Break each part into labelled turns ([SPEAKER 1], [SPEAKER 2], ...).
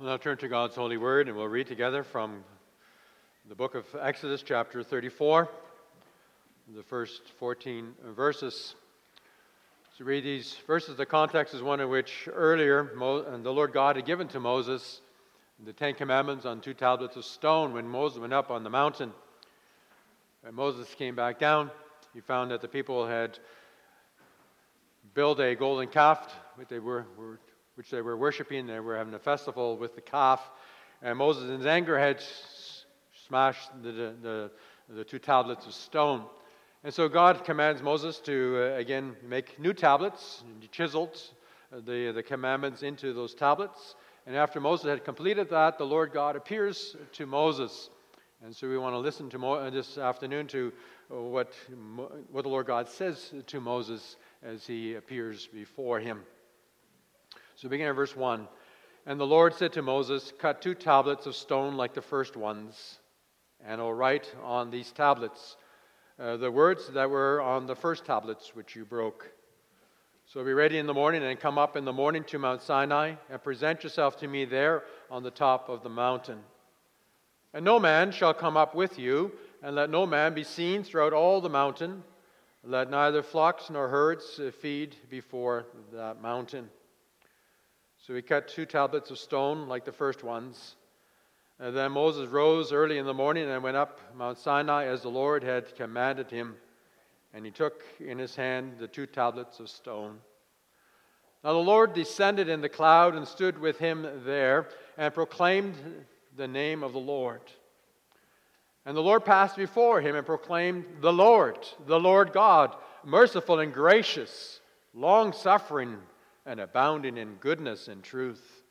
[SPEAKER 1] We'll now turn to God's holy word and we'll read together from the book of Exodus, chapter 34, the first 14 verses. To read these verses, the context is one in which earlier and uh, the Lord God had given to Moses the Ten Commandments on two tablets of stone when Moses went up on the mountain. When Moses came back down, he found that the people had built a golden calf, which they were, were which they were worshiping. They were having a festival with the calf. And Moses, in his anger, had smashed the, the, the two tablets of stone. And so God commands Moses to, uh, again, make new tablets. He chiseled the, the commandments into those tablets. And after Moses had completed that, the Lord God appears to Moses. And so we want to listen to Mo- uh, this afternoon to uh, what, what the Lord God says to Moses as he appears before him. So begin at verse 1. And the Lord said to Moses, Cut two tablets of stone like the first ones, and I'll write on these tablets uh, the words that were on the first tablets which you broke. So be ready in the morning and come up in the morning to Mount Sinai and present yourself to me there on the top of the mountain. And no man shall come up with you, and let no man be seen throughout all the mountain. Let neither flocks nor herds feed before that mountain. So he cut two tablets of stone like the first ones. And then Moses rose early in the morning and went up Mount Sinai as the Lord had commanded him. And he took in his hand the two tablets of stone. Now the Lord descended in the cloud and stood with him there and proclaimed the name of the Lord. And the Lord passed before him and proclaimed, The Lord, the Lord God, merciful and gracious, long suffering and abounding in goodness and truth,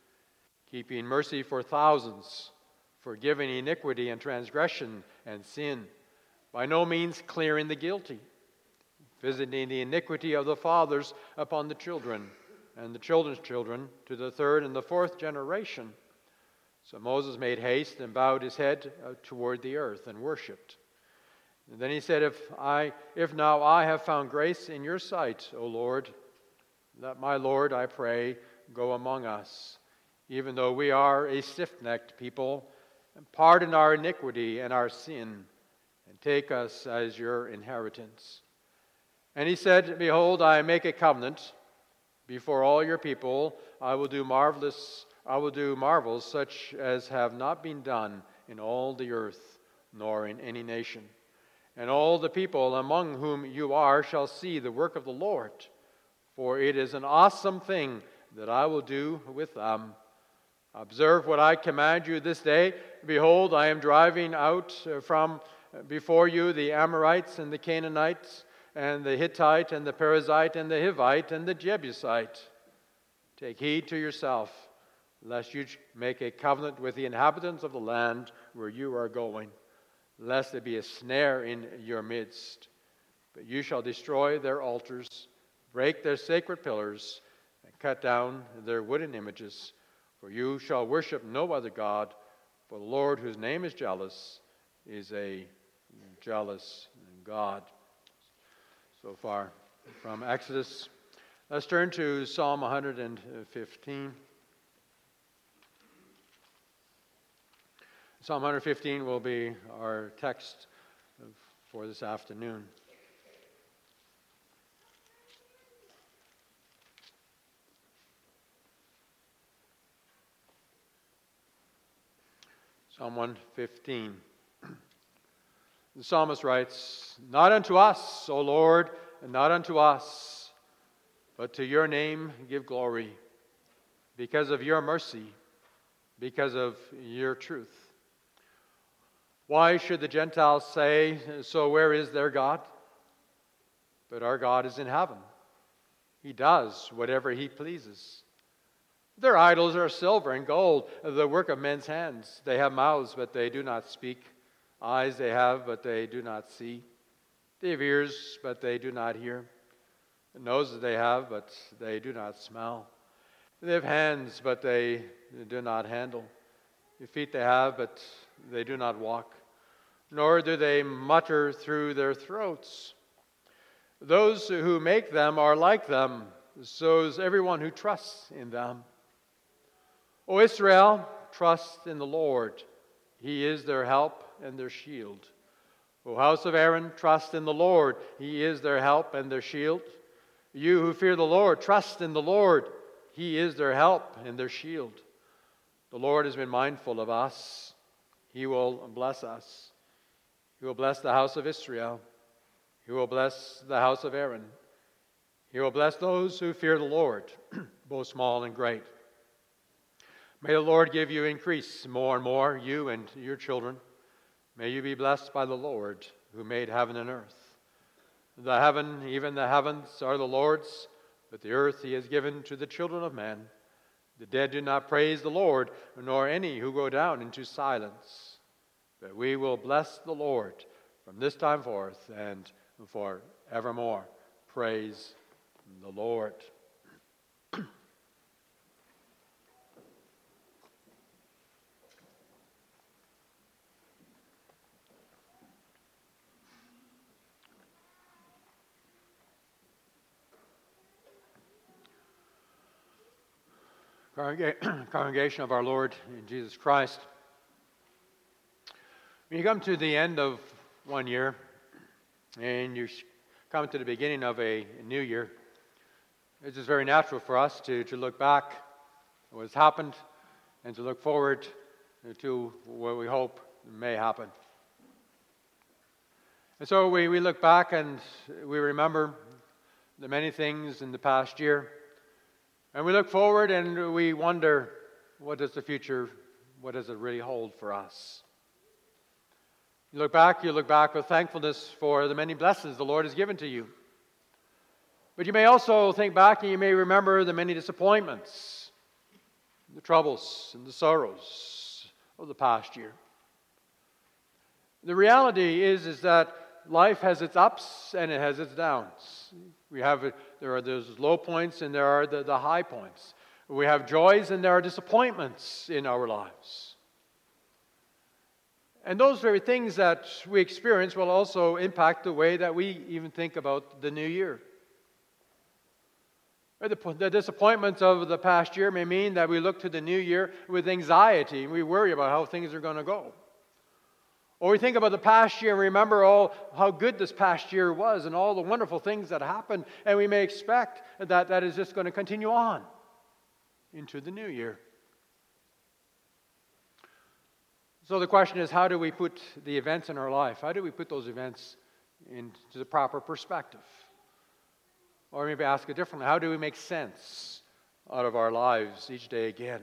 [SPEAKER 1] keeping mercy for thousands, forgiving iniquity and transgression and sin, by no means clearing the guilty, visiting the iniquity of the fathers upon the children, and the children's children to the third and the fourth generation. So Moses made haste and bowed his head uh, toward the earth and worshipped. And then he said, If I if now I have found grace in your sight, O Lord, let my Lord, I pray, go among us, even though we are a stiff necked people, and pardon our iniquity and our sin, and take us as your inheritance. And he said, Behold, I make a covenant before all your people. I will do marvelous, I will do marvels such as have not been done in all the earth, nor in any nation. And all the people among whom you are shall see the work of the Lord for it is an awesome thing that I will do with them. Observe what I command you this day. Behold, I am driving out uh, from before you the Amorites and the Canaanites and the Hittite and the Perizzite and the Hivite and the Jebusite. Take heed to yourself, lest you make a covenant with the inhabitants of the land where you are going, lest there be a snare in your midst. But you shall destroy their altars break their sacred pillars, and cut down their wooden images. For you shall worship no other God, for the Lord, whose name is jealous, is a jealous God. So far from Exodus. Let's turn to Psalm 115. Psalm 115 will be our text for this afternoon. Psalm 115. The psalmist writes, Not unto us, O Lord, and not unto us, but to your name give glory, because of your mercy, because of your truth. Why should the Gentiles say, So where is their God? But our God is in heaven. He does whatever he pleases. Their idols are silver and gold, the work of men's hands. They have mouths, but they do not speak. Eyes they have, but they do not see. They have ears, but they do not hear. Noses they have, but they do not smell. They have hands, but they do not handle. Feet they have, but they do not walk. Nor do they mutter through their throats. Those who make them are like them, so is everyone who trusts in them. O Israel, trust in the Lord. He is their help and their shield. O house of Aaron, trust in the Lord. He is their help and their shield. You who fear the Lord, trust in the Lord. He is their help and their shield. The Lord has been mindful of us. He will bless us. He will bless the house of Israel. He will bless the house of Aaron. He will bless those who fear the Lord, both small and great. May the Lord give you increase more and more, you and your children. May you be blessed by the Lord who made heaven and earth. The heaven, even the heavens, are the Lord's, but the earth he has given to the children of men. The dead do not praise the Lord, nor any who go down into silence. But we will bless the Lord from this time forth and forevermore. Praise the Lord. Congregation of our Lord Jesus Christ. When you come to the end of one year and you come to the beginning of a new year, it's just very natural for us to, to look back at what's happened and to look forward to what we hope may happen. And so we, we look back and we remember the many things in the past year and we look forward and we wonder what does the future, what does it really hold for us? You look back, you look back with thankfulness for the many blessings the Lord has given to you. But you may also think back and you may remember the many disappointments, the troubles, and the sorrows of the past year. The reality is, is that life has its ups and it has its downs. We have, there are those low points and there are the, the high points. We have joys and there are disappointments in our lives. And those very things that we experience will also impact the way that we even think about the new year. The, the disappointments of the past year may mean that we look to the new year with anxiety and we worry about how things are going to go. Or we think about the past year and remember all how good this past year was and all the wonderful things that happened, and we may expect that that is just going to continue on into the new year. So the question is how do we put the events in our life? How do we put those events into the proper perspective? Or maybe ask it differently how do we make sense out of our lives each day again?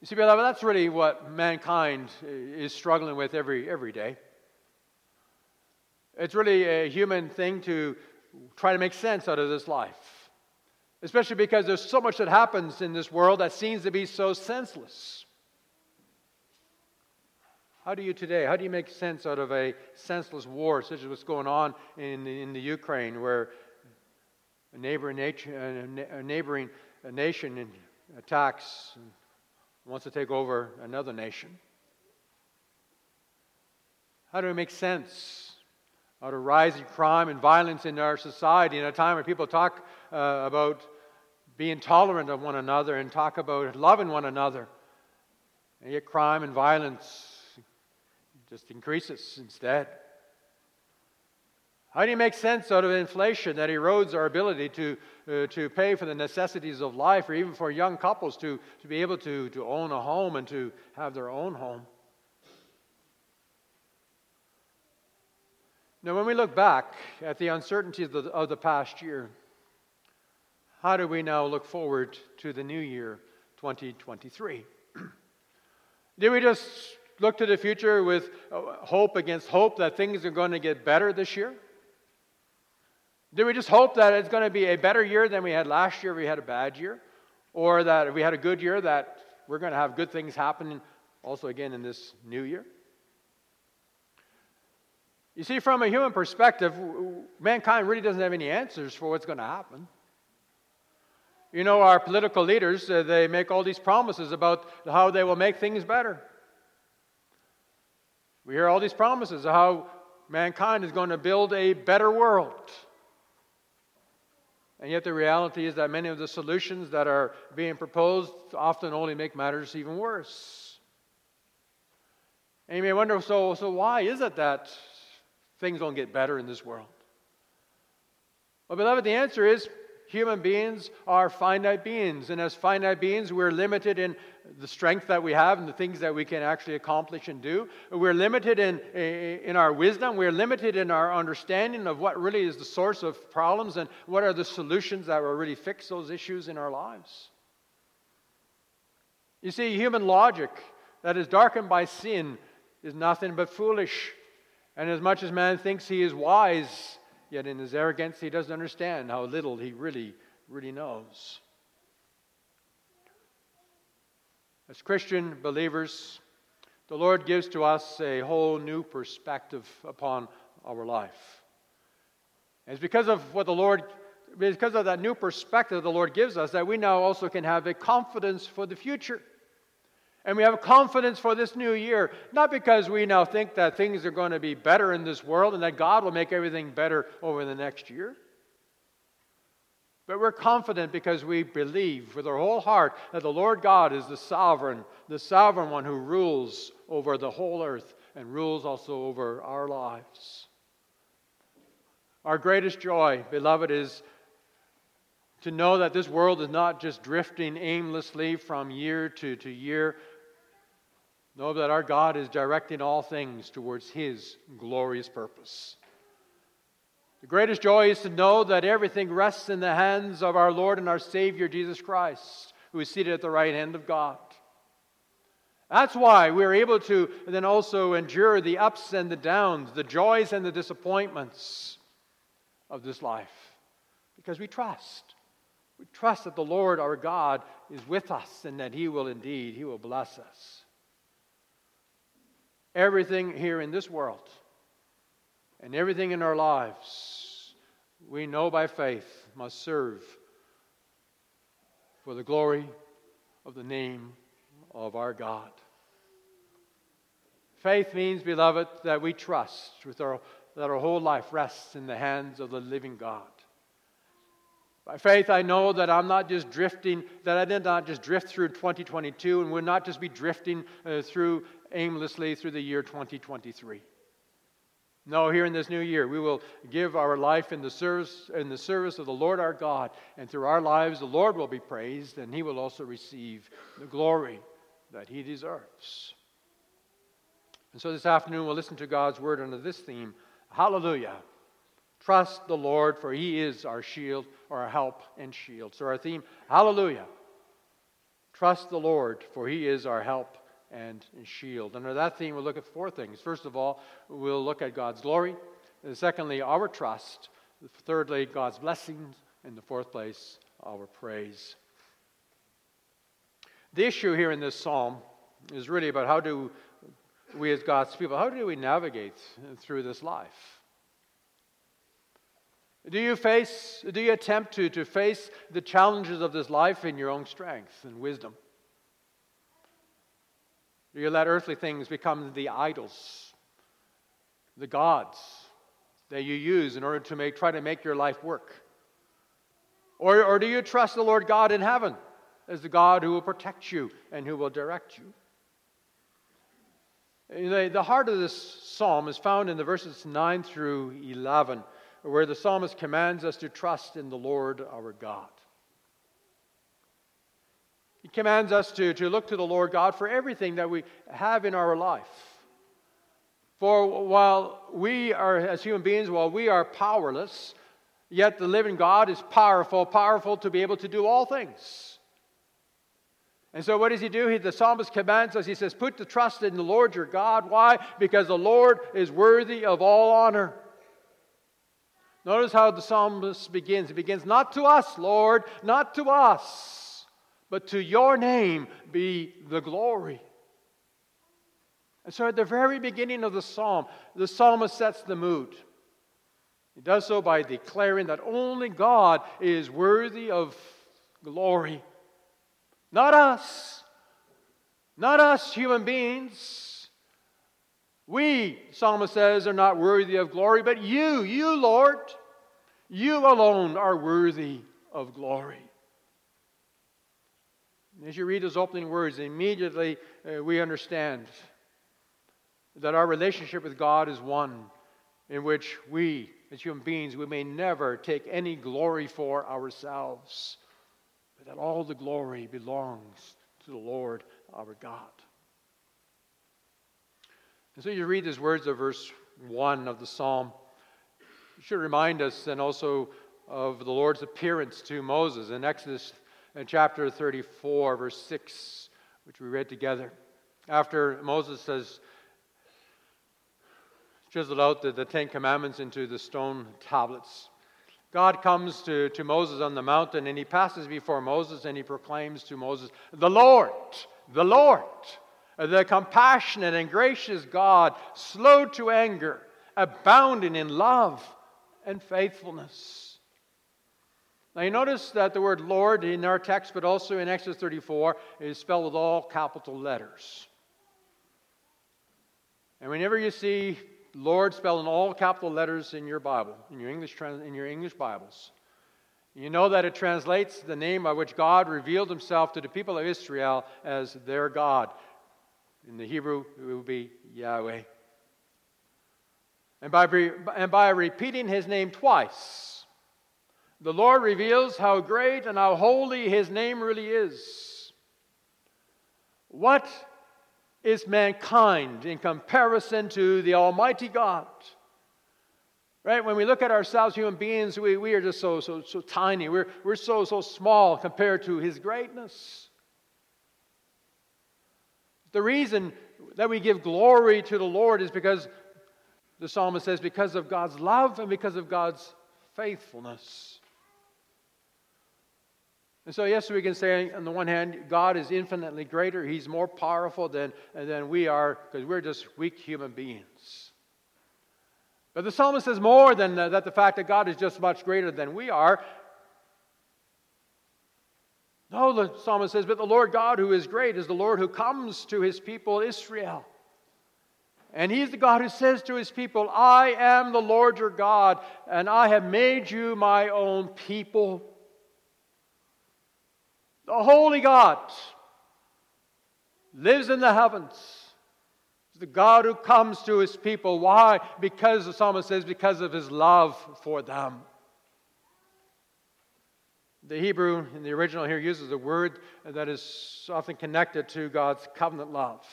[SPEAKER 1] You see, beloved, that's really what mankind is struggling with every, every day. It's really a human thing to try to make sense out of this life, especially because there's so much that happens in this world that seems to be so senseless. How do you today, how do you make sense out of a senseless war such as what's going on in, in the Ukraine, where a neighboring, nation, uh, a neighboring nation attacks wants to take over another nation. How do we make sense out of rising crime and violence in our society in a time where people talk uh, about being tolerant of one another and talk about loving one another? And yet, crime and violence just increases instead. How do you make sense out of inflation that erodes our ability to, uh, to pay for the necessities of life, or even for young couples to, to be able to, to own a home and to have their own home? Now, when we look back at the uncertainties of the, of the past year, how do we now look forward to the new year, 2023? do we just look to the future with uh, hope against hope that things are going to get better this year? Do we just hope that it's going to be a better year than we had last year we had a bad year? Or that if we had a good year, that we're going to have good things happen also again in this new year? You see, from a human perspective, mankind really doesn't have any answers for what's going to happen. You know, our political leaders, uh, they make all these promises about how they will make things better. We hear all these promises of how mankind is going to build a better world. And yet, the reality is that many of the solutions that are being proposed often only make matters even worse. And you may wonder so, so why is it that things don't get better in this world? Well, beloved, the answer is human beings are finite beings. And as finite beings, we're limited in the strength that we have and the things that we can actually accomplish and do. We're limited in, in our wisdom. We're limited in our understanding of what really is the source of problems and what are the solutions that will really fix those issues in our lives. You see, human logic that is darkened by sin is nothing but foolish. And as much as man thinks he is wise, Yet in his arrogance, he doesn't understand how little he really, really knows. As Christian believers, the Lord gives to us a whole new perspective upon our life. And it's because of what the Lord, because of that new perspective the Lord gives us, that we now also can have a confidence for the future. And we have confidence for this new year, not because we now think that things are going to be better in this world and that God will make everything better over the next year. But we're confident because we believe with our whole heart that the Lord God is the sovereign, the sovereign one who rules over the whole earth and rules also over our lives. Our greatest joy, beloved, is to know that this world is not just drifting aimlessly from year to, to year, Know that our God is directing all things towards His glorious purpose. The greatest joy is to know that everything rests in the hands of our Lord and our Savior, Jesus Christ, who is seated at the right hand of God. That's why we're able to then also endure the ups and the downs, the joys and the disappointments of this life, because we trust. We trust that the Lord our God is with us and that He will indeed, He will bless us. Everything here in this world and everything in our lives, we know by faith, must serve for the glory of the name of our God. Faith means, beloved, that we trust with our, that our whole life rests in the hands of the living God. By faith, I know that I'm not just drifting, that I did not just drift through 2022 and will not just be drifting uh, through aimlessly through the year 2023. No, here in this new year, we will give our life in the service in the service of the Lord our God, and through our lives, the Lord will be praised, and He will also receive the glory that He deserves. And so this afternoon, we'll listen to God's word under this theme: Hallelujah! Trust the Lord, for He is our shield, our help and shield. So our theme: Hallelujah! Trust the Lord, for He is our help and shield. Under that theme, we'll look at four things. First of all, we'll look at God's glory. And secondly, our trust. Thirdly, God's blessings. In the fourth place, our praise. The issue here in this psalm is really about how do we, as God's people, how do we navigate through this life? Do you face, do you attempt to, to face the challenges of this life in your own strength and wisdom? Do you let earthly things become the idols, the gods that you use in order to make, try to make your life work? Or, or do you trust the Lord God in heaven as the God who will protect you and who will direct you? The, the heart of this psalm is found in the verses 9 through 11, where the psalmist commands us to trust in the Lord our God. He commands us to, to look to the Lord God for everything that we have in our life. For while we are, as human beings, while we are powerless, yet the living God is powerful, powerful to be able to do all things. And so, what does he do? He, the psalmist commands us, he says, Put the trust in the Lord your God. Why? Because the Lord is worthy of all honor. Notice how the psalmist begins. He begins, Not to us, Lord, not to us but to your name be the glory. And so at the very beginning of the psalm, the psalmist sets the mood. He does so by declaring that only God is worthy of glory. Not us. Not us, human beings. We, psalmist says, are not worthy of glory, but you, you, Lord. You alone are worthy of glory. As you read those opening words, immediately uh, we understand that our relationship with God is one in which we, as human beings, we may never take any glory for ourselves, but that all the glory belongs to the Lord our God. And so you read these words of verse 1 of the psalm. It should remind us and also of the Lord's appearance to Moses in Exodus in chapter 34, verse 6, which we read together. After Moses says, chiseled out the, the Ten Commandments into the stone tablets. God comes to, to Moses on the mountain and he passes before Moses and he proclaims to Moses, The Lord, the Lord, the compassionate and gracious God, slow to anger, abounding in love and faithfulness now you notice that the word Lord in our text, but also in Exodus 34, is spelled with all capital letters. And whenever you see Lord spelled in all capital letters in your Bible, in your English, in your English Bibles, you know that it translates the name by which God revealed himself to the people of Israel as their God. In the Hebrew, it would be Yahweh. And by, and by repeating his name twice, the Lord reveals how great and how holy his name really is. What is mankind in comparison to the Almighty God? Right? When we look at ourselves, human beings, we, we are just so, so, so tiny. We're, we're so, so small compared to his greatness. The reason that we give glory to the Lord is because the psalmist says, because of God's love and because of God's faithfulness. And so, yes, we can say, on the one hand, God is infinitely greater. He's more powerful than, than we are because we're just weak human beings. But the psalmist says more than that the fact that God is just much greater than we are. No, the psalmist says, but the Lord God who is great is the Lord who comes to his people Israel. And he's the God who says to his people, I am the Lord your God, and I have made you my own people the holy God lives in the heavens. The God who comes to his people. Why? Because the psalmist says, because of his love for them. The Hebrew in the original here uses a word that is often connected to God's covenant love.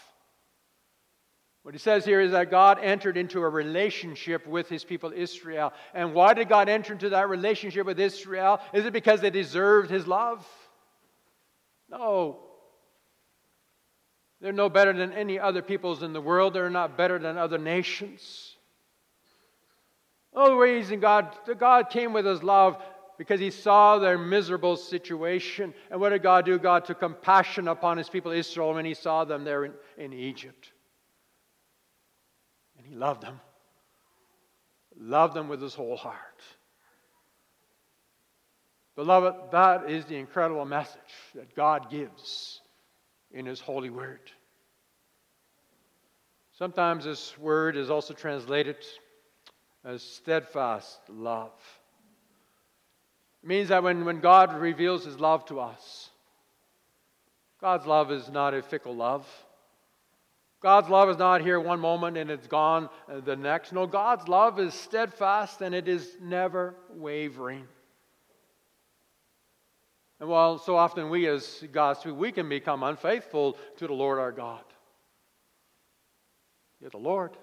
[SPEAKER 1] What he says here is that God entered into a relationship with his people Israel. And why did God enter into that relationship with Israel? Is it because they deserved his love? No. They're no better than any other peoples in the world. They're not better than other nations. The reason God, God came with his love because he saw their miserable situation. And what did God do? God took compassion upon his people Israel when he saw them there in, in Egypt. And he loved them. Loved them with his whole heart. Beloved, that is the incredible message that God gives in His holy word. Sometimes this word is also translated as steadfast love. It means that when, when God reveals His love to us, God's love is not a fickle love. God's love is not here one moment and it's gone the next. No, God's love is steadfast and it is never wavering. And while so often we as God's people, we can become unfaithful to the Lord our God. Yet the Lord,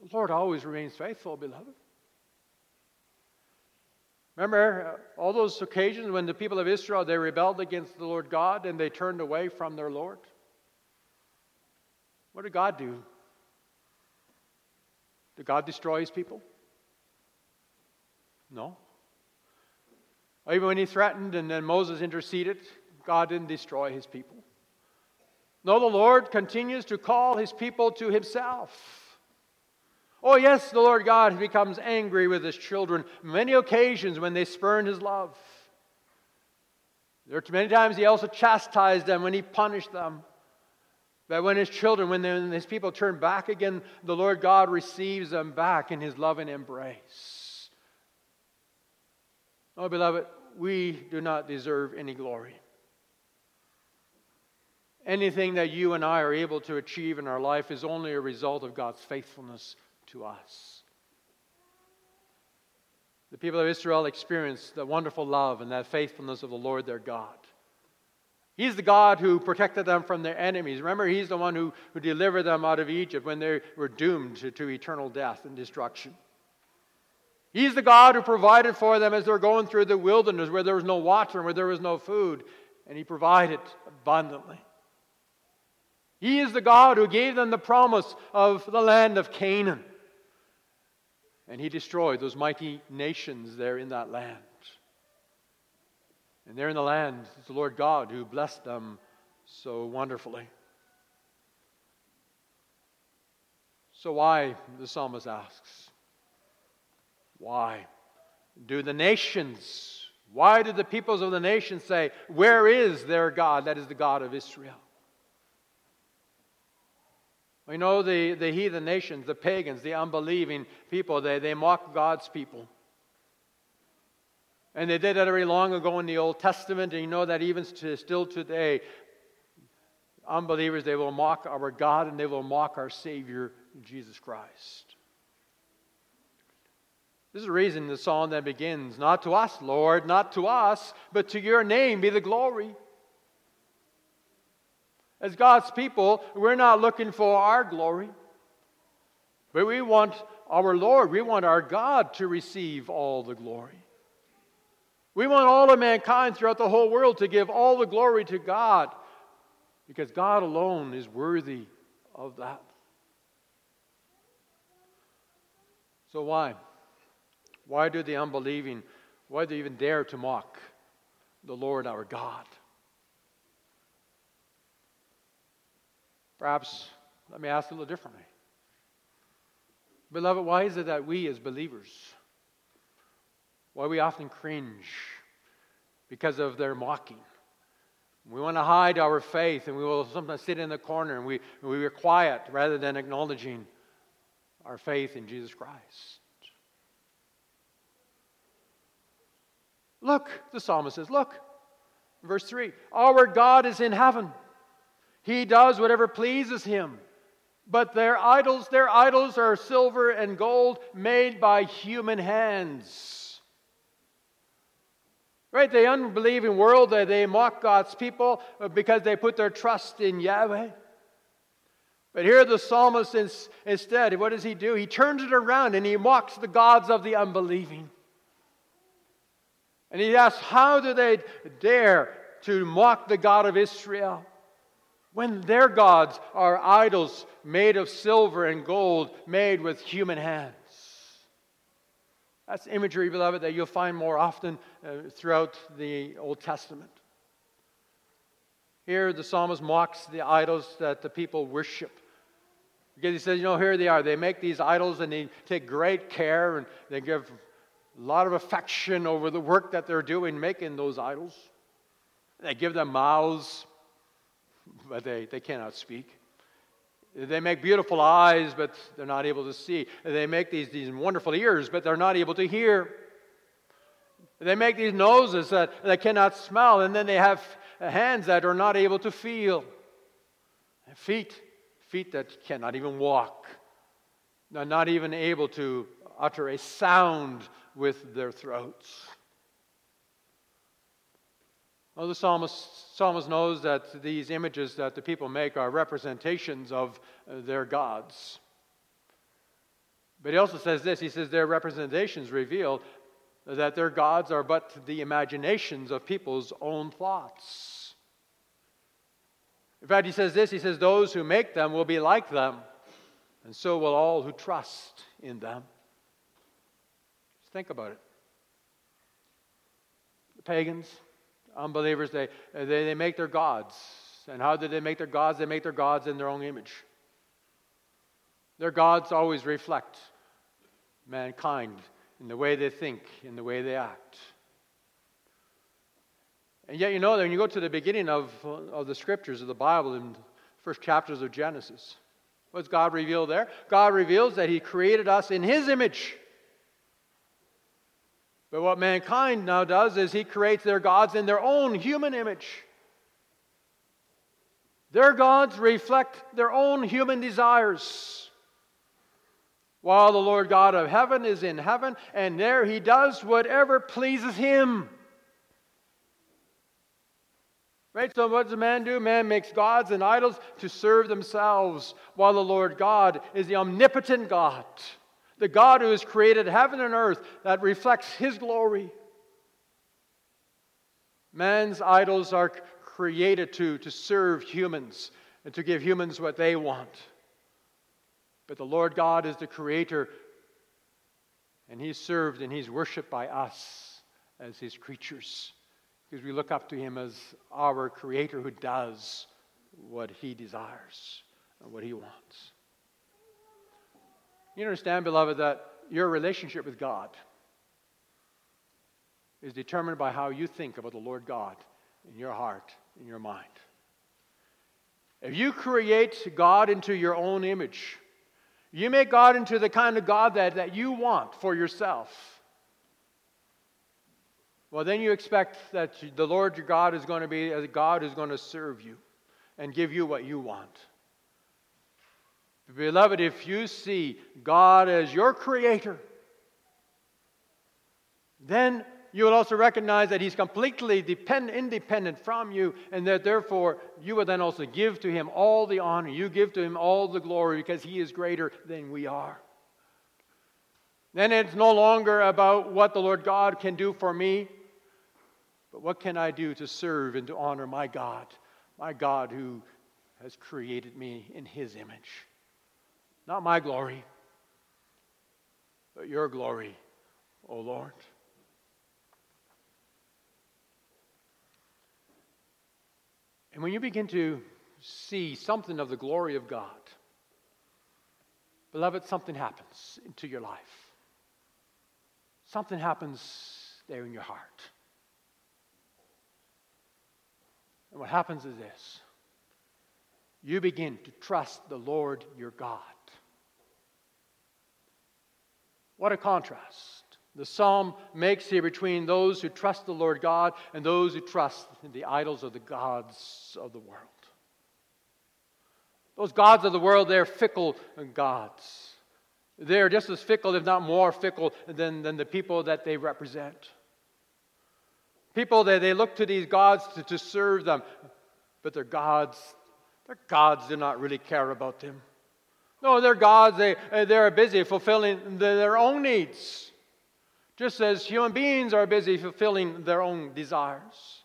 [SPEAKER 1] the Lord always remains faithful, beloved. Remember uh, all those occasions when the people of Israel they rebelled against the Lord God and they turned away from their Lord? What did God do? Did God destroy his people? No. Even when he threatened and then Moses interceded, God didn't destroy his people. No, the Lord continues to call his people to himself. Oh, yes, the Lord God becomes angry with his children many occasions when they spurn his love. There are many times he also chastised them when he punished them. But when his children, when his people turn back again, the Lord God receives them back in his loving embrace. Oh, beloved, we do not deserve any glory. Anything that you and I are able to achieve in our life is only a result of God's faithfulness to us. The people of Israel experienced the wonderful love and that faithfulness of the Lord their God. He's the God who protected them from their enemies. Remember, He's the one who, who delivered them out of Egypt when they were doomed to, to eternal death and destruction. He's the God who provided for them as they're going through the wilderness where there was no water and where there was no food, and He provided abundantly. He is the God who gave them the promise of the land of Canaan. And He destroyed those mighty nations there in that land. And there in the land is the Lord God who blessed them so wonderfully. So, why, the psalmist asks, why do the nations, why do the peoples of the nations say, Where is their God? That is the God of Israel. We know the, the heathen nations, the pagans, the unbelieving people, they, they mock God's people. And they did that very long ago in the Old Testament, and you know that even still today, unbelievers, they will mock our God and they will mock our Savior, Jesus Christ. This is the reason the psalm then begins Not to us, Lord, not to us, but to your name be the glory. As God's people, we're not looking for our glory, but we want our Lord, we want our God to receive all the glory. We want all of mankind throughout the whole world to give all the glory to God because God alone is worthy of that. So, why? Why do the unbelieving, why do they even dare to mock the Lord our God? Perhaps, let me ask a little differently. Beloved, why is it that we as believers, why we often cringe because of their mocking? We want to hide our faith and we will sometimes sit in the corner and we, we are quiet rather than acknowledging our faith in Jesus Christ. Look, the psalmist says, Look, verse 3 Our God is in heaven. He does whatever pleases him. But their idols, their idols are silver and gold made by human hands. Right? The unbelieving world, they, they mock God's people uh, because they put their trust in Yahweh. But here the psalmist instead, what does he do? He turns it around and he mocks the gods of the unbelieving. And he asks, How do they dare to mock the God of Israel when their gods are idols made of silver and gold, made with human hands? That's imagery, beloved, that you'll find more often uh, throughout the Old Testament. Here, the psalmist mocks the idols that the people worship. Because he says, you know, here they are. They make these idols and they take great care and they give a lot of affection over the work that they're doing making those idols. They give them mouths, but they, they cannot speak. They make beautiful eyes, but they're not able to see. They make these, these wonderful ears, but they're not able to hear. They make these noses that, that cannot smell, and then they have hands that are not able to feel. Feet, feet that cannot even walk. They're not even able to utter a sound with their throats. Well, the psalmist, psalmist knows that these images that the people make are representations of uh, their gods. But he also says this he says their representations reveal that their gods are but the imaginations of people's own thoughts. In fact, he says this he says, Those who make them will be like them, and so will all who trust in them. Just think about it. The pagans, unbelievers, they, they, they make their gods. And how did they make their gods? They make their gods in their own image. Their gods always reflect mankind in the way they think, in the way they act. And yet, you know, when you go to the beginning of, of the scriptures of the Bible, in the first chapters of Genesis, what's God revealed there? God reveals that He created us in His image. But what mankind now does is he creates their gods in their own human image. Their gods reflect their own human desires. While the Lord God of heaven is in heaven, and there he does whatever pleases him. Right? So, what does a man do? Man makes gods and idols to serve themselves, while the Lord God is the omnipotent God, the God who has created heaven and earth that reflects his glory. Man's idols are created to, to serve humans and to give humans what they want. But the Lord God is the creator, and he's served and he's worshiped by us as his creatures because we look up to him as our creator who does what he desires and what he wants. You understand, beloved, that your relationship with God is determined by how you think about the Lord God in your heart, in your mind. If you create God into your own image, you make God into the kind of God that, that you want for yourself. Well, then you expect that the Lord your God is going to be a God who's going to serve you and give you what you want. Beloved, if you see God as your creator, then you will also recognize that He's completely depend, independent from you, and that therefore you will then also give to Him all the honor. You give to Him all the glory because He is greater than we are. Then it's no longer about what the Lord God can do for me, but what can I do to serve and to honor my God, my God who has created me in His image? Not my glory, but your glory, O Lord. And when you begin to see something of the glory of God, beloved, something happens into your life. Something happens there in your heart. And what happens is this you begin to trust the Lord your God. What a contrast the psalm makes here between those who trust the Lord God and those who trust in the idols of the gods of the world. Those gods of the world, they're fickle gods. They're just as fickle, if not more fickle, than, than the people that they represent. People that they look to these gods to, to serve them, but their gods, their gods do not really care about them. No, their gods, they, uh, they're busy fulfilling their own needs just as human beings are busy fulfilling their own desires.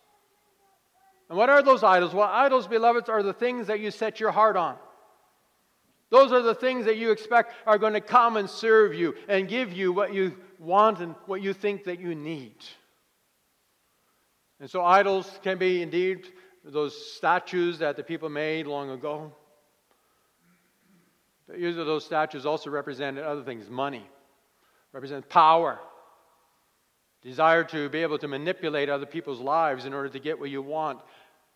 [SPEAKER 1] And what are those idols? Well, idols, beloveds, are the things that you set your heart on. Those are the things that you expect are going to come and serve you and give you what you want and what you think that you need. And so, idols can be indeed those statues that the people made long ago. Usually, those statues also represented other things money, represent power, desire to be able to manipulate other people's lives in order to get what you want.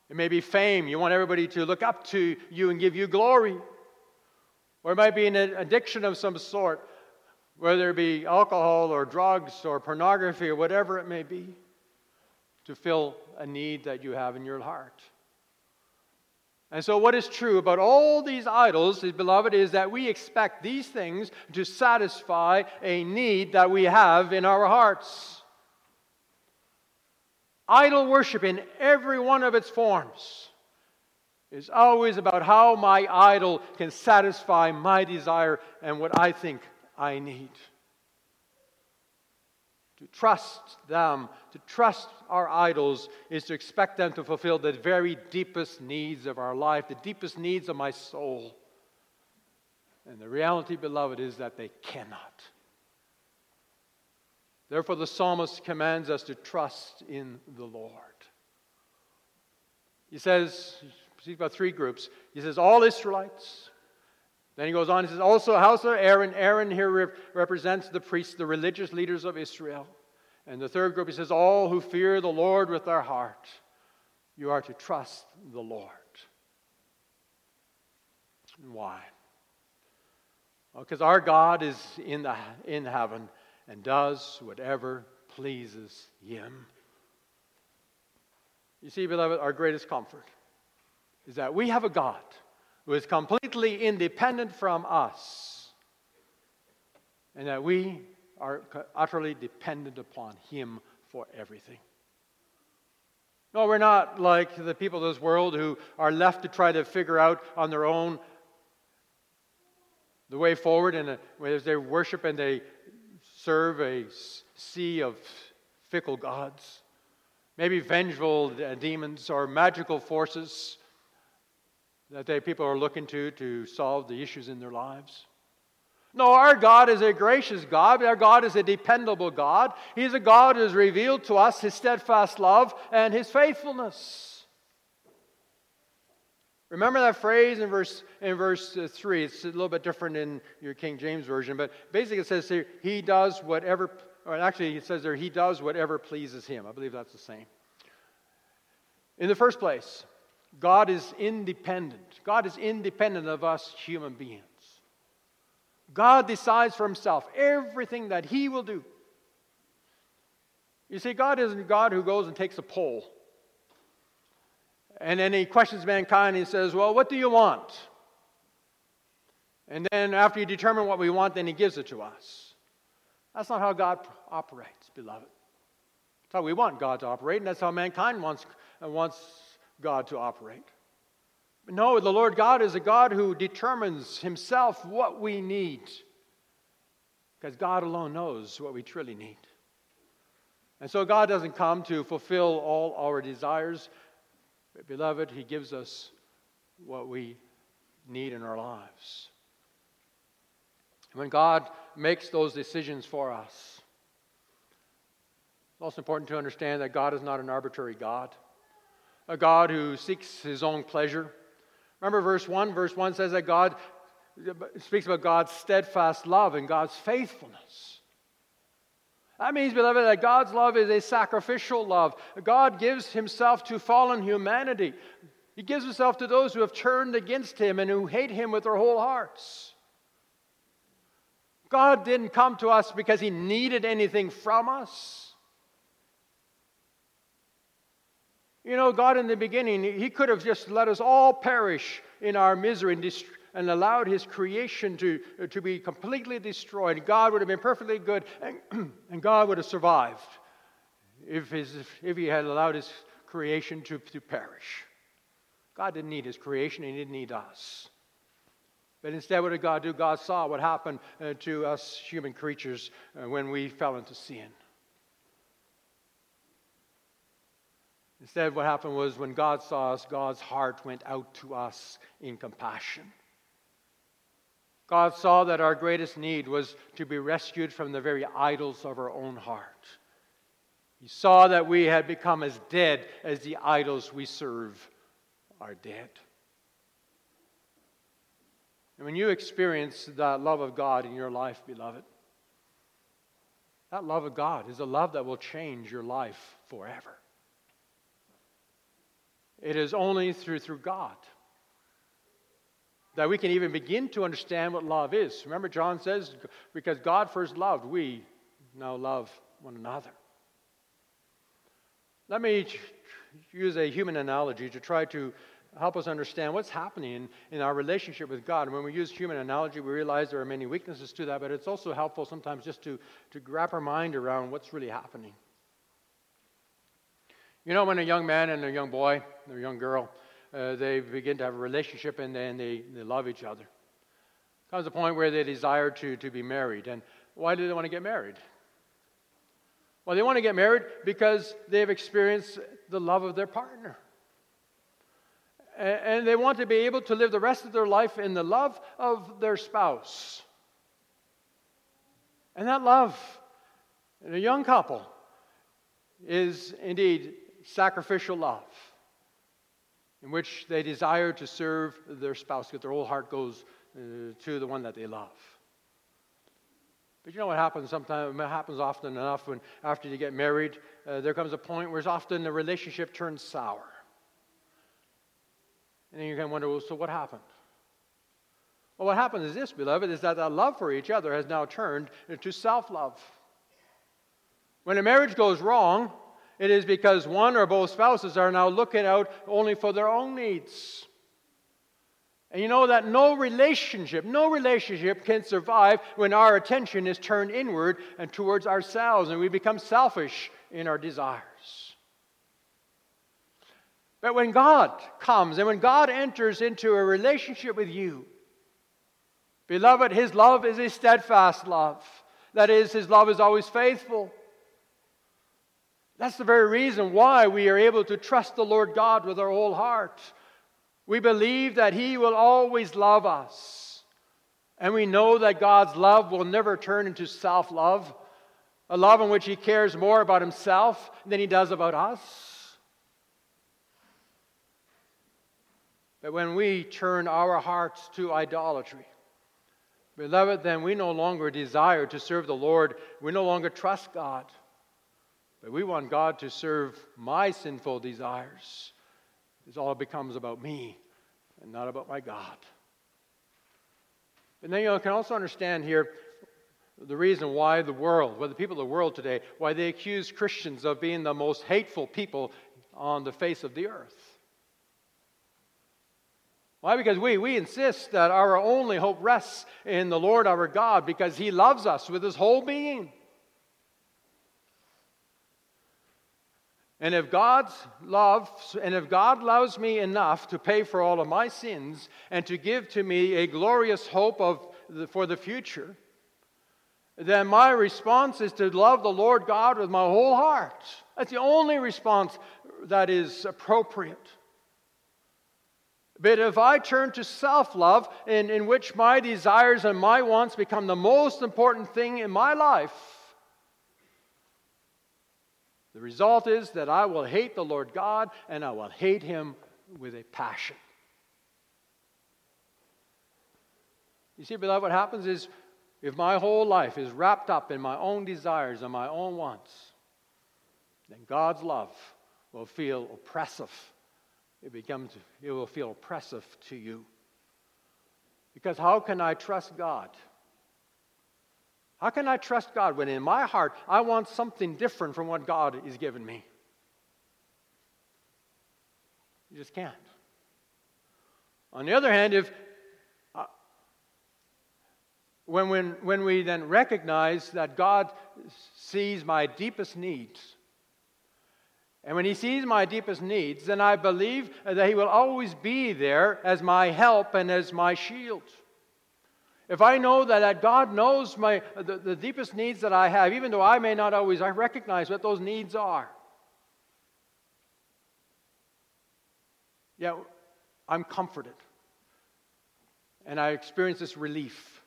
[SPEAKER 1] It may be fame. You want everybody to look up to you and give you glory. Or it might be an addiction of some sort, whether it be alcohol or drugs or pornography or whatever it may be, to fill a need that you have in your heart. And so, what is true about all these idols, beloved, is that we expect these things to satisfy a need that we have in our hearts. Idol worship in every one of its forms is always about how my idol can satisfy my desire and what I think I need. To trust them, to trust our idols, is to expect them to fulfill the very deepest needs of our life, the deepest needs of my soul. And the reality, beloved, is that they cannot. Therefore, the psalmist commands us to trust in the Lord. He says, he speaks about three groups. He says, all Israelites. Then he goes on, he says, also house of Aaron. Aaron here rep- represents the priests, the religious leaders of Israel. And the third group, he says, all who fear the Lord with their heart. You are to trust the Lord. Why? Because well, our God is in, the, in heaven and does whatever pleases Him. You see, beloved, our greatest comfort is that we have a God who is completely independent from us, and that we are utterly dependent upon Him for everything. No, we're not like the people of this world who are left to try to figure out on their own the way forward, and as they worship and they serve a sea of fickle gods, maybe vengeful demons or magical forces that they people are looking to to solve the issues in their lives. No, our God is a gracious God. Our God is a dependable God. He's a God who has revealed to us his steadfast love and his faithfulness. Remember that phrase in verse, in verse uh, 3. It's a little bit different in your King James Version, but basically it says here, He does whatever, or actually it says there, He does whatever pleases Him. I believe that's the same. In the first place, God is independent. God is independent of us human beings. God decides for Himself everything that He will do. You see, God isn't God who goes and takes a poll and then he questions mankind. and He says, Well, what do you want? And then after you determine what we want, then he gives it to us. That's not how God operates, beloved. That's how we want God to operate, and that's how mankind wants, wants God to operate. No, the Lord God is a God who determines himself what we need. Because God alone knows what we truly need. And so God doesn't come to fulfill all our desires. But, beloved, He gives us what we need in our lives. When God makes those decisions for us, it's also important to understand that God is not an arbitrary God, a God who seeks His own pleasure. Remember verse 1? Verse 1 says that God speaks about God's steadfast love and God's faithfulness. That means, beloved, that God's love is a sacrificial love. God gives himself to fallen humanity. He gives himself to those who have turned against him and who hate him with their whole hearts. God didn't come to us because he needed anything from us. You know, God in the beginning, he could have just let us all perish in our misery and destruction and allowed his creation to, to be completely destroyed, God would have been perfectly good and, and God would have survived if, his, if he had allowed his creation to, to perish. God didn't need his creation, he didn't need us. But instead, what did God do? God saw what happened uh, to us human creatures uh, when we fell into sin. Instead, what happened was when God saw us, God's heart went out to us in compassion. God saw that our greatest need was to be rescued from the very idols of our own heart. He saw that we had become as dead as the idols we serve are dead. And when you experience that love of God in your life, beloved, that love of God is a love that will change your life forever. It is only through, through God that we can even begin to understand what love is. Remember, John says, because God first loved, we now love one another. Let me use a human analogy to try to help us understand what's happening in our relationship with God. And when we use human analogy, we realize there are many weaknesses to that, but it's also helpful sometimes just to, to wrap our mind around what's really happening. You know, when a young man and a young boy, or a young girl, uh, they begin to have a relationship and then they, they love each other. Comes a point where they desire to, to be married. And why do they want to get married? Well, they want to get married because they've experienced the love of their partner. And they want to be able to live the rest of their life in the love of their spouse. And that love in a young couple is indeed sacrificial love in which they desire to serve their spouse because their whole heart goes uh, to the one that they love. But you know what happens sometimes? It happens often enough when after you get married, uh, there comes a point where it's often the relationship turns sour. And then you can wonder, well, so what happened? Well, what happens is this, beloved, is that that love for each other has now turned into self love. When a marriage goes wrong, it is because one or both spouses are now looking out only for their own needs. And you know that no relationship, no relationship can survive when our attention is turned inward and towards ourselves and we become selfish in our desires. But when God comes and when God enters into a relationship with you, beloved, His love is a steadfast love. That is, His love is always faithful. That's the very reason why we are able to trust the Lord God with our whole heart. We believe that He will always love us. And we know that God's love will never turn into self love, a love in which He cares more about Himself than He does about us. But when we turn our hearts to idolatry, beloved, then we no longer desire to serve the Lord. We no longer trust God. But we want God to serve my sinful desires. This all becomes about me and not about my God. And then you can also understand here the reason why the world, why the people of the world today, why they accuse Christians of being the most hateful people on the face of the earth. Why? Because we, we insist that our only hope rests in the Lord our God because He loves us with His whole being. And if God's love, and if God loves me enough to pay for all of my sins and to give to me a glorious hope of the, for the future, then my response is to love the Lord God with my whole heart. That's the only response that is appropriate. But if I turn to self love, in, in which my desires and my wants become the most important thing in my life, the result is that I will hate the Lord God and I will hate him with a passion. You see, beloved, what happens is if my whole life is wrapped up in my own desires and my own wants, then God's love will feel oppressive. It becomes it will feel oppressive to you. Because how can I trust God? How can I trust God when in my heart I want something different from what God has given me? You just can't. On the other hand, if uh, when, when, when we then recognize that God sees my deepest needs, and when He sees my deepest needs, then I believe that He will always be there as my help and as my shield. If I know that, God knows my, the, the deepest needs that I have, even though I may not always I recognize what those needs are, yeah, I'm comforted. And I experience this relief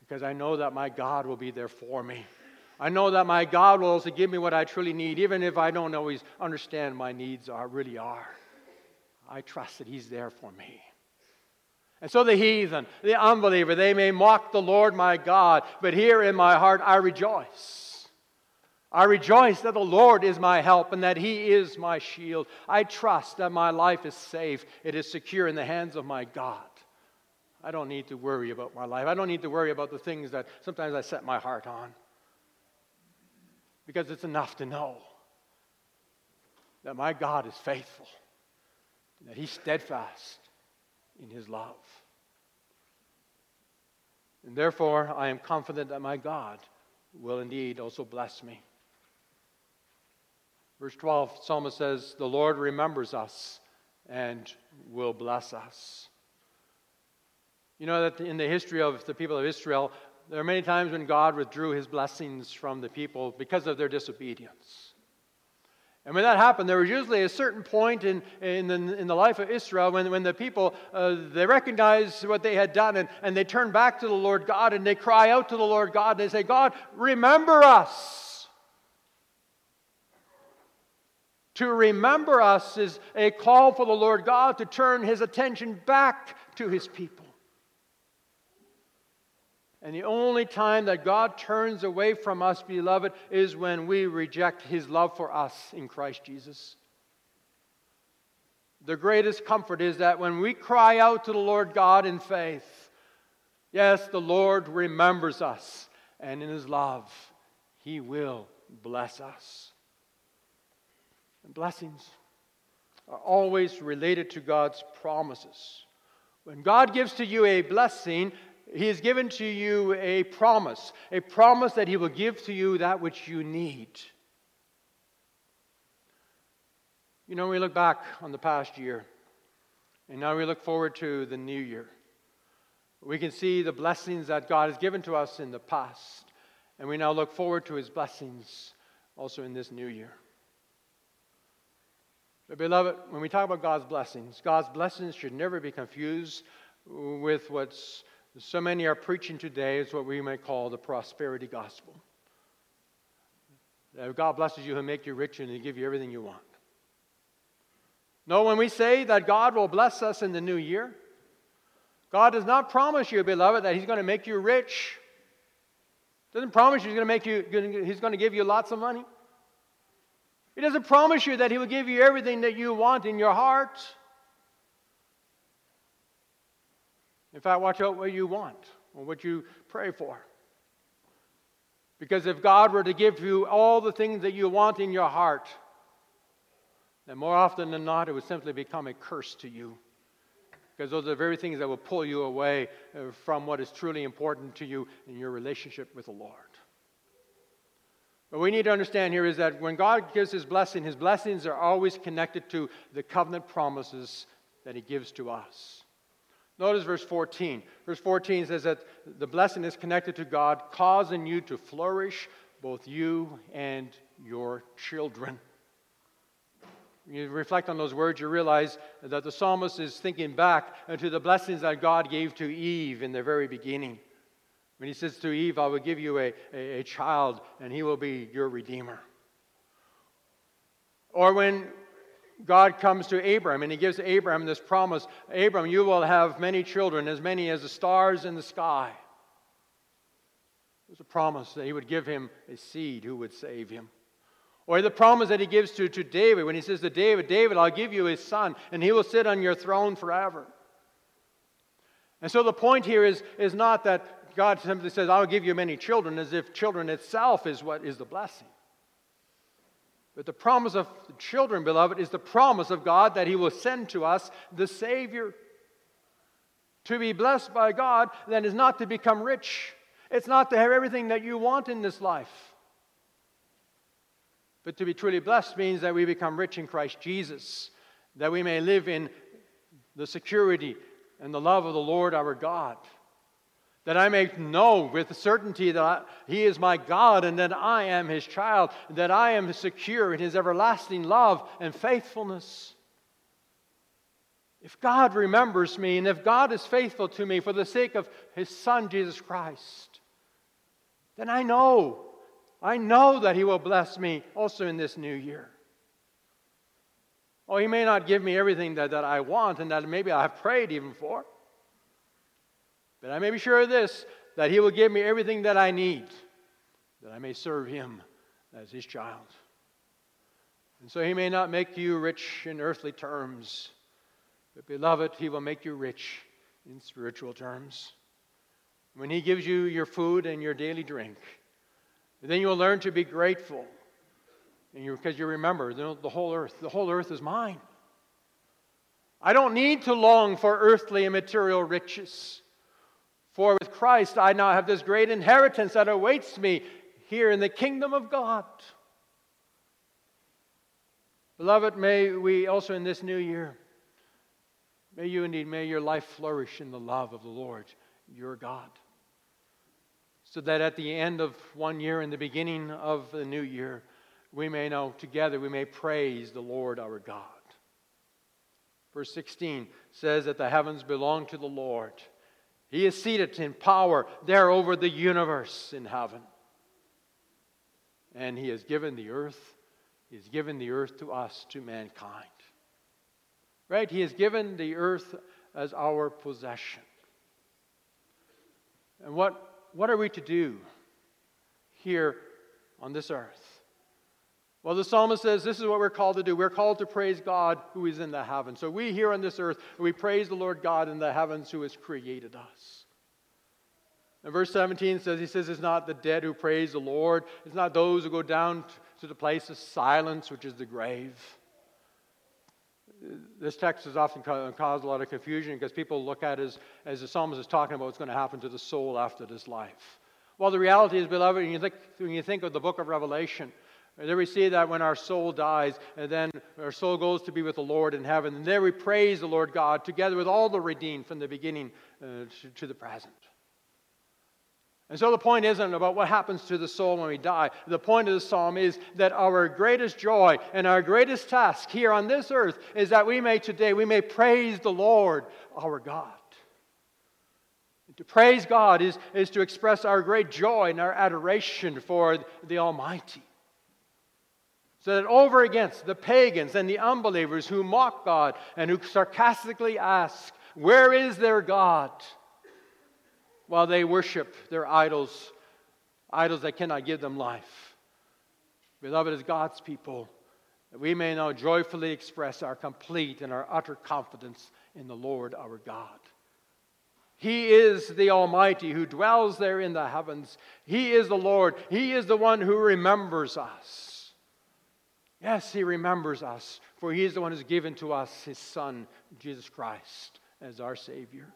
[SPEAKER 1] because I know that my God will be there for me. I know that my God will also give me what I truly need, even if I don't always understand my needs are really are. I trust that He's there for me. And so the heathen, the unbeliever, they may mock the Lord my God, but here in my heart I rejoice. I rejoice that the Lord is my help and that He is my shield. I trust that my life is safe, it is secure in the hands of my God. I don't need to worry about my life. I don't need to worry about the things that sometimes I set my heart on. Because it's enough to know that my God is faithful, that He's steadfast, in his love. And therefore, I am confident that my God will indeed also bless me. Verse 12, Psalmist says, The Lord remembers us and will bless us. You know that in the history of the people of Israel, there are many times when God withdrew his blessings from the people because of their disobedience. And when that happened, there was usually a certain point in, in, the, in the life of Israel when, when the people, uh, they recognized what they had done and, and they turn back to the Lord God and they cry out to the Lord God. And they say, God, remember us. To remember us is a call for the Lord God to turn his attention back to his people. And the only time that God turns away from us, beloved, is when we reject his love for us in Christ Jesus. The greatest comfort is that when we cry out to the Lord God in faith, yes, the Lord remembers us, and in his love, he will bless us. And blessings are always related to God's promises. When God gives to you a blessing, He has given to you a promise, a promise that He will give to you that which you need. You know, we look back on the past year, and now we look forward to the new year. We can see the blessings that God has given to us in the past, and we now look forward to His blessings also in this new year. But, beloved, when we talk about God's blessings, God's blessings should never be confused with what so many are preaching today, is what we may call the prosperity gospel. That God blesses you, He'll make you rich and He'll give you everything you want. No, when we say that God will bless us in the new year, God does not promise you, beloved, that He's going to make you rich. Doesn't promise you He's going to make you, He's going to give you lots of money. He doesn't promise you that He will give you everything that you want in your heart. In fact, watch out what you want or what you pray for. Because if God were to give you all the things that you want in your heart, then more often than not, it would simply become a curse to you. Because those are the very things that will pull you away uh, from what is truly important to you in your relationship with the Lord. What we need to understand here is that when God gives His blessing, His blessings are always connected to the covenant promises that He gives to us. Notice verse 14. Verse 14 says that the blessing is connected to God, causing you to flourish, both you and your children you reflect on those words, you realize that the psalmist is thinking back to the blessings that God gave to Eve in the very beginning. When he says to Eve, I will give you a, a, a child, and he will be your redeemer. Or when God comes to Abram and he gives Abram this promise Abram, you will have many children, as many as the stars in the sky. It was a promise that he would give him a seed who would save him. Or the promise that he gives to, to David when he says to David, David, I'll give you his son, and he will sit on your throne forever. And so the point here is, is not that God simply says, I'll give you many children, as if children itself is what is the blessing. But the promise of the children, beloved, is the promise of God that He will send to us the Savior. To be blessed by God, then, is not to become rich. It's not to have everything that you want in this life. But to be truly blessed means that we become rich in Christ Jesus, that we may live in the security and the love of the Lord our God. That I may know with certainty that I, He is my God and that I am His child, that I am secure in His everlasting love and faithfulness. If God remembers me and if God is faithful to me for the sake of His Son, Jesus Christ, then I know I know that He will bless me also in this new year. Oh, He may not give me everything that, that I want and that maybe I have prayed even for. But I may be sure of this that He will give me everything that I need, that I may serve Him as His child. And so He may not make you rich in earthly terms, but beloved, He will make you rich in spiritual terms. When He gives you your food and your daily drink, then you'll learn to be grateful. And you, because you remember, the, the whole earth, the whole earth is mine. I don't need to long for earthly and material riches. For with Christ, I now have this great inheritance that awaits me here in the kingdom of God. Beloved, may we also in this new year, may you indeed, may your life flourish in the love of the Lord, your God so that at the end of one year and the beginning of the new year, we may know together, we may praise the Lord our God. Verse 16 says that the heavens belong to the Lord. He is seated in power there over the universe in heaven. And He has given the earth, He has given the earth to us, to mankind. Right? He has given the earth as our possession. And what what are we to do here on this earth? Well, the psalmist says this is what we're called to do. We're called to praise God who is in the heavens. So we here on this earth, we praise the Lord God in the heavens who has created us. And verse 17 says, He says, It's not the dead who praise the Lord, it's not those who go down to the place of silence, which is the grave. This text has often caused a lot of confusion because people look at it as, as the psalmist is talking about what's going to happen to the soul after this life. Well, the reality is, beloved, when you think, when you think of the book of Revelation, there we see that when our soul dies, and then our soul goes to be with the Lord in heaven, and there we praise the Lord God together with all the redeemed from the beginning uh, to, to the present. And so the point isn't about what happens to the soul when we die. The point of the psalm is that our greatest joy and our greatest task here on this earth is that we may today, we may praise the Lord our God. To praise God is, is to express our great joy and our adoration for the Almighty. So that over against the pagans and the unbelievers who mock God and who sarcastically ask, Where is their God? while they worship their idols, idols that cannot give them life. Beloved, as God's people, that we may now joyfully express our complete and our utter confidence in the Lord our God. He is the Almighty who dwells there in the heavens. He is the Lord. He is the one who remembers us. Yes, He remembers us, for He is the one who's given to us His Son, Jesus Christ, as our Savior.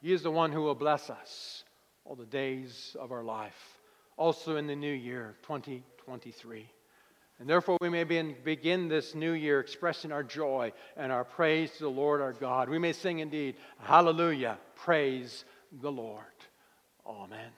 [SPEAKER 1] He is the one who will bless us all the days of our life, also in the new year, 2023. And therefore, we may begin this new year expressing our joy and our praise to the Lord our God. We may sing indeed, Hallelujah, praise the Lord. Amen.